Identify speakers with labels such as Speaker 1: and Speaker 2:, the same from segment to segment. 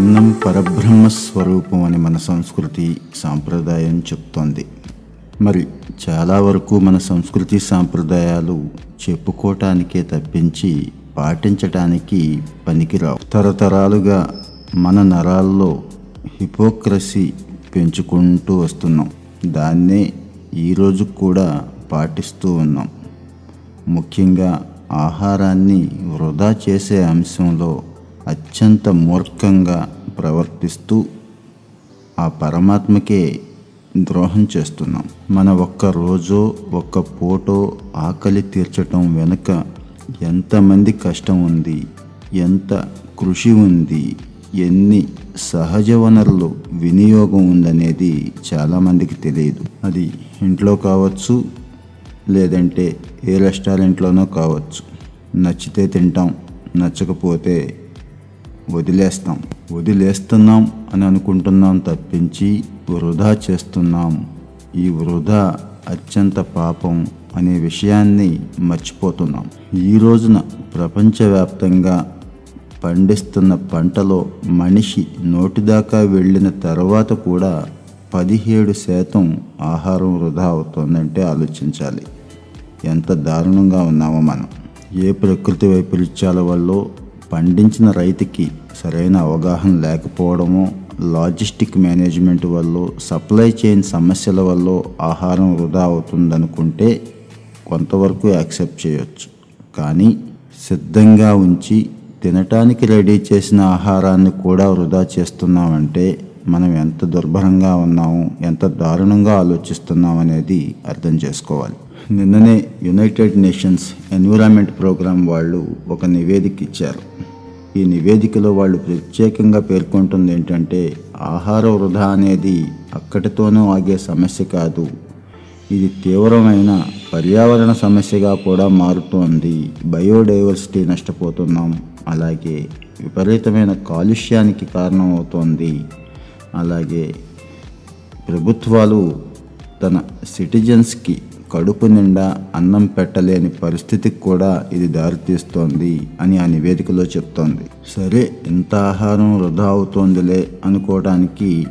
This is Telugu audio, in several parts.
Speaker 1: అన్నం పరబ్రహ్మ స్వరూపం అని మన సంస్కృతి సాంప్రదాయం చెప్తోంది. మరి చాలా వరకు మన సంస్కృతి సాంప్రదాయాలు చెప్పుకోవటానికే తప్పించి పాటించటానికి పనికిరావు. తరతరాలుగా మన నరాల్లో హిపోక్రసీ పెంచుకుంటూ వస్తున్నాం. దాన్నే ఈరోజు కూడా పాటిస్తూ ఉన్నాం. ముఖ్యంగా ఆహారాన్ని వృధా చేసే అంశంలో అత్యంత మూర్ఖంగా ప్రవర్తిస్తూ ఆ పరమాత్మకే ద్రోహం చేస్తున్నాం. మన ఒక్క రోజో ఒక్క పూటో ఆకలి తీర్చటం వెనుక ఎంతమంది కష్టం ఉంది ఎంత కృషి ఉంది ఎన్ని సహజ వనరులు వినియోగం ఉందనేది చాలామందికి తెలియదు. అది ఇంట్లో కావచ్చు లేదంటే ఏ రెస్టారెంట్లోనో కావచ్చు. నచ్చితే తింటాం నచ్చకపోతే వదిలేస్తాం. వదిలేస్తున్నాం అని అనుకుంటున్నాం తప్పించి వృధా చేస్తున్నాం. ఈ వృధా అత్యంత పాపం అనే విషయాన్ని మర్చిపోతున్నాం. ఈ రోజున ప్రపంచవ్యాప్తంగా పండిస్తున్న పంటలో మనిషి నోటిదాకా వెళ్ళిన తర్వాత కూడా పదిహేడు శాతం ఆహారం వృధా అవుతోందంటే ఆలోచించాలి. ఎంత దారుణంగా ఉన్నామో మనం. ఏ ప్రకృతి వైపరీత్యాల వల్ల పండించిన రైతుకి సరైన అవగాహన లేకపోవడము లాజిస్టిక్ మేనేజ్మెంట్ వల్ల సప్లై చైన్ సమస్యల వల్ల ఆహారం వృధా అవుతుందనుకుంటే కొంతవరకు యాక్సెప్ట్ చేయొచ్చు. కానీ సిద్ధంగా ఉంచి తినటానికి రెడీ చేసిన ఆహారాన్ని కూడా వృధా చేస్తున్నామంటే మనం ఎంత దుర్భరంగా ఉన్నాము ఎంత దారుణంగా ఆలోచిస్తున్నాం అనేది అర్థం చేసుకోవాలి. నిన్ననే యునైటెడ్ నేషన్స్ ఎన్విరాన్మెంట్ ప్రోగ్రాం వాళ్ళు ఒక నివేదిక ఇచ్చారు. ఈ నివేదికలో వాళ్ళు ప్రత్యేకంగా పేర్కొంటుంది ఏంటంటే ఆహార వృధా అనేది అక్కడితోనూ ఆగే సమస్య కాదు. ఇది తీవ్రమైన పర్యావరణ సమస్యగా కూడా మారుతోంది. బయోడైవర్సిటీ నష్టపోతున్నాం. అలాగే విపరీతమైన కాలుష్యానికి కారణమవుతోంది. అలాగే ప్రభుత్వాలు తన సిటిజన్స్కి కడుపు నిండా అన్నం పెట్టలేని పరిస్థితికి కూడా ఇది దారితీస్తోంది అని ఆ నివేదికలో చెప్తోంది. సరే ఇంత ఆహారం వృధా అవుతోందిలే అనుకోవడానికి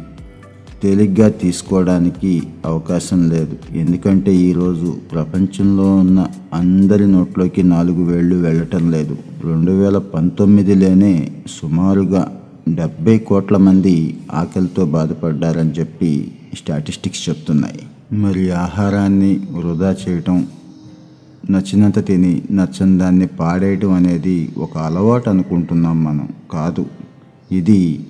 Speaker 1: తేలిగ్గా తీసుకోవడానికి అవకాశం లేదు. ఎందుకంటే ఈరోజు ప్రపంచంలో ఉన్న అందరి నోట్లోకి నాలుగు వేళ్ళు వెళ్ళటం లేదు. రెండు వేల పంతొమ్మిదిలోనే సుమారుగా డెబ్బై కోట్ల మంది ఆకలితో బాధపడ్డారని చెప్పి స్టాటిస్టిక్స్ చెప్తున్నాయి. మరి ఆహారాన్ని వృధా చేయటం నచ్చినంత తిని నచ్చని దాన్ని పాడేయటం అనేది ఒక అలవాటు అనుకుంటున్నాం మనం. కాదు ఇది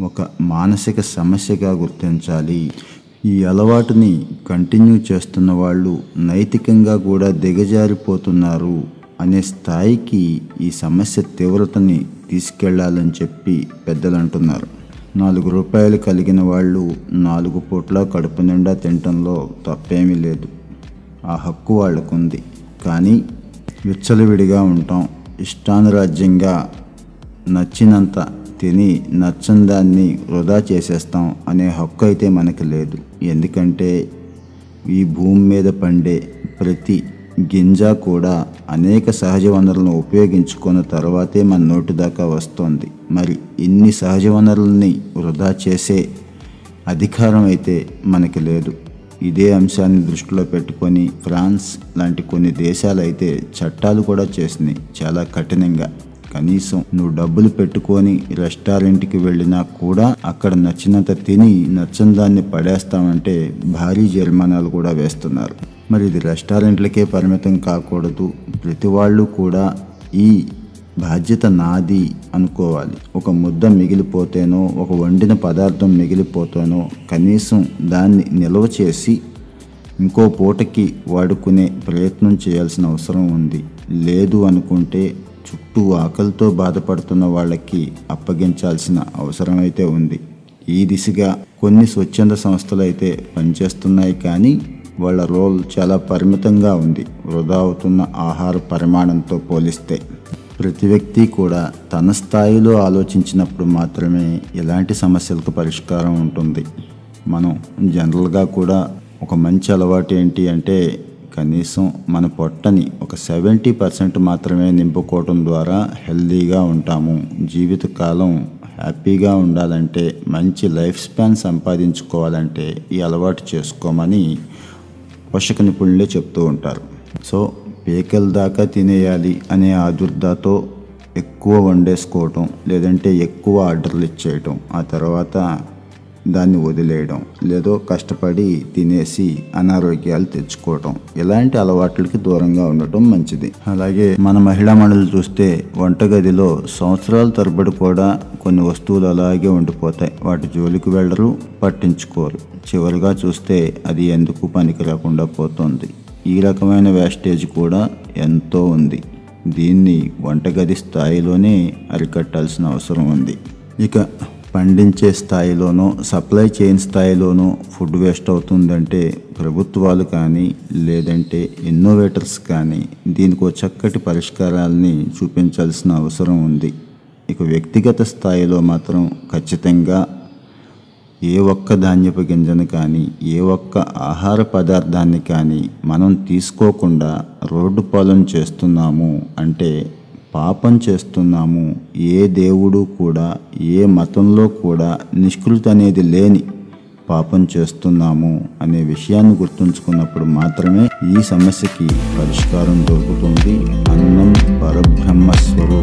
Speaker 1: ఒక మానసిక సమస్యగా గుర్తించాలి. ఈ అలవాటుని కంటిన్యూ చేస్తున్న వాళ్ళు నైతికంగా కూడా దిగజారిపోతున్నారు అనే స్థాయికి ఈ సమస్య తీవ్రతని తీసుకెళ్ళాలని చెప్పి పెద్దలు అంటున్నారు నాలుగు రూపాయలు కలిగిన వాళ్ళు నాలుగు పూట్ల కడుపు నిండా తినటంలో తప్పేమీ లేదు. ఆ హక్కు వాళ్ళకుంది. కానీ విచ్చలవిడిగా ఉంటాం. ఇష్టానురాజ్యంగా నచ్చినంత తిని నచ్చని దాన్ని వృధా చేసేస్తాం అనే హక్కు అయితే మనకు లేదు. ఎందుకంటే ఈ భూమి మీద పండే ప్రతి గింజ కూడా అనేక సహజ వనరులను ఉపయోగించుకున్న తర్వాతే మన నోటి దాకా వస్తోంది. మరి ఇన్ని సహజ వనరుల్ని వృధా చేసే అధికారం అయితే మనకి లేదు. ఇదే అంశాన్ని దృష్టిలో పెట్టుకొని ఫ్రాన్స్ లాంటి కొన్ని దేశాలు అయితే చట్టాలు కూడా చేసినాయి. చాలా కఠినంగా. కనీసం నువ్వు డబ్బులు పెట్టుకొని రెస్టారెంట్కి వెళ్ళినా కూడా అక్కడ నచ్చినంత తిని నచ్చిన దాన్ని పడేస్తామంటే భారీ జరిమానాలు కూడా వేస్తున్నారు. మరి ఇది రెస్టారెంట్లకే పరిమితం కాకూడదు. ప్రతి వాళ్ళు కూడా ఈ బాధ్యత నాది అనుకోవాలి. ఒక ముద్ద మిగిలిపోతేనో ఒక వండిన పదార్థం మిగిలిపోతేనో కనీసం దాన్ని నిల్వ చేసి ఇంకో పూటకి వాడుకునే ప్రయత్నం చేయాల్సిన అవసరం ఉంది. లేదు అనుకుంటే చుట్టూ ఆకలితో బాధపడుతున్న వాళ్ళకి అప్పగించాల్సిన అవసరం అయితే ఉంది. ఈ దిశగా కొన్ని స్వచ్ఛంద సంస్థలు అయితే పనిచేస్తున్నాయి కానీ వాళ్ళ రోల్ చాలా పరిమితంగా ఉంది. వృధా అవుతున్న ఆహార పరిమాణంతో పోలిస్తే. ప్రతి వ్యక్తి కూడా తన స్థాయిలో ఆలోచించినప్పుడు మాత్రమే ఎలాంటి సమస్యలకు పరిష్కారం ఉంటుంది. మనం జనరల్గా కూడా ఒక మంచి అలవాటు ఏంటి అంటే కనీసం మన పొట్టని ఒక సెవెంటీ పర్సెంట్ మాత్రమే నింపుకోవటం ద్వారా హెల్దీగా ఉంటాము. జీవితకాలం హ్యాపీగా ఉండాలంటే మంచి లైఫ్ స్పాన్ సంపాదించుకోవాలంటే ఈ అలవాటు చేసుకోమని పోషక నిపుణులే చెప్తూ ఉంటారు. సో పేకల దాకా తినేయాలి అనే ఆదుర్దాతో ఎక్కువ వండేసుకోవటం లేదంటే ఎక్కువ ఆర్డర్లు ఇచ్చేయటం ఆ తర్వాత దాన్ని వదిలేయడం లేదో కష్టపడి తినేసి అనారోగ్యాలు తెచ్చుకోవటం ఇలాంటి అలవాట్లకి దూరంగా ఉండటం మంచిది. అలాగే మన మహిళా మండలి చూస్తే వంటగదిలో సంవత్సరాల తరబడి కూడా కొన్ని వస్తువులు అలాగే ఉండిపోతాయి. వాటి జోలికి వెళ్ళరు పట్టించుకోరు. చివరిగా చూస్తే అది ఎందుకు పనికి రాకుండా పోతుంది. ఈ రకమైన వేస్టేజ్ కూడా ఎంతో ఉంది. దీన్ని వంటగది స్థాయిలోనే అరికట్టాల్సిన అవసరం ఉంది. ఇక పండించే స్థాయిలోనో సప్లై చైన్ స్థాయిలోనో ఫుడ్ వేస్ట్ అవుతుందంటే ప్రభుత్వాలు కానీ లేదంటే ఇన్నోవేటర్స్ కానీ దీనికి చక్కటి పరిష్కారాలని చూపించాల్సిన అవసరం ఉంది. ఇక వ్యక్తిగత స్థాయిలో మాత్రం ఖచ్చితంగా ఏ ఒక్క ధాన్యపు గింజను కానీ ఏ ఒక్క ఆహార పదార్థాన్ని కానీ మనం తీసుకోకుండా రోడ్డు పాలన చేస్తున్నాము అంటే పాపం చేస్తున్నాము. ఏ దేవుడు కూడా ఏ మతంలో కూడా నిష్కృతి అనేది లేని పాపం చేస్తున్నాము అనే విషయాన్ని గుర్తుంచుకున్నప్పుడు మాత్రమే ఈ సమస్యకి పరిష్కారం దొరుకుతుంది. అన్నం పరబ్రహ్మ స్వరూపం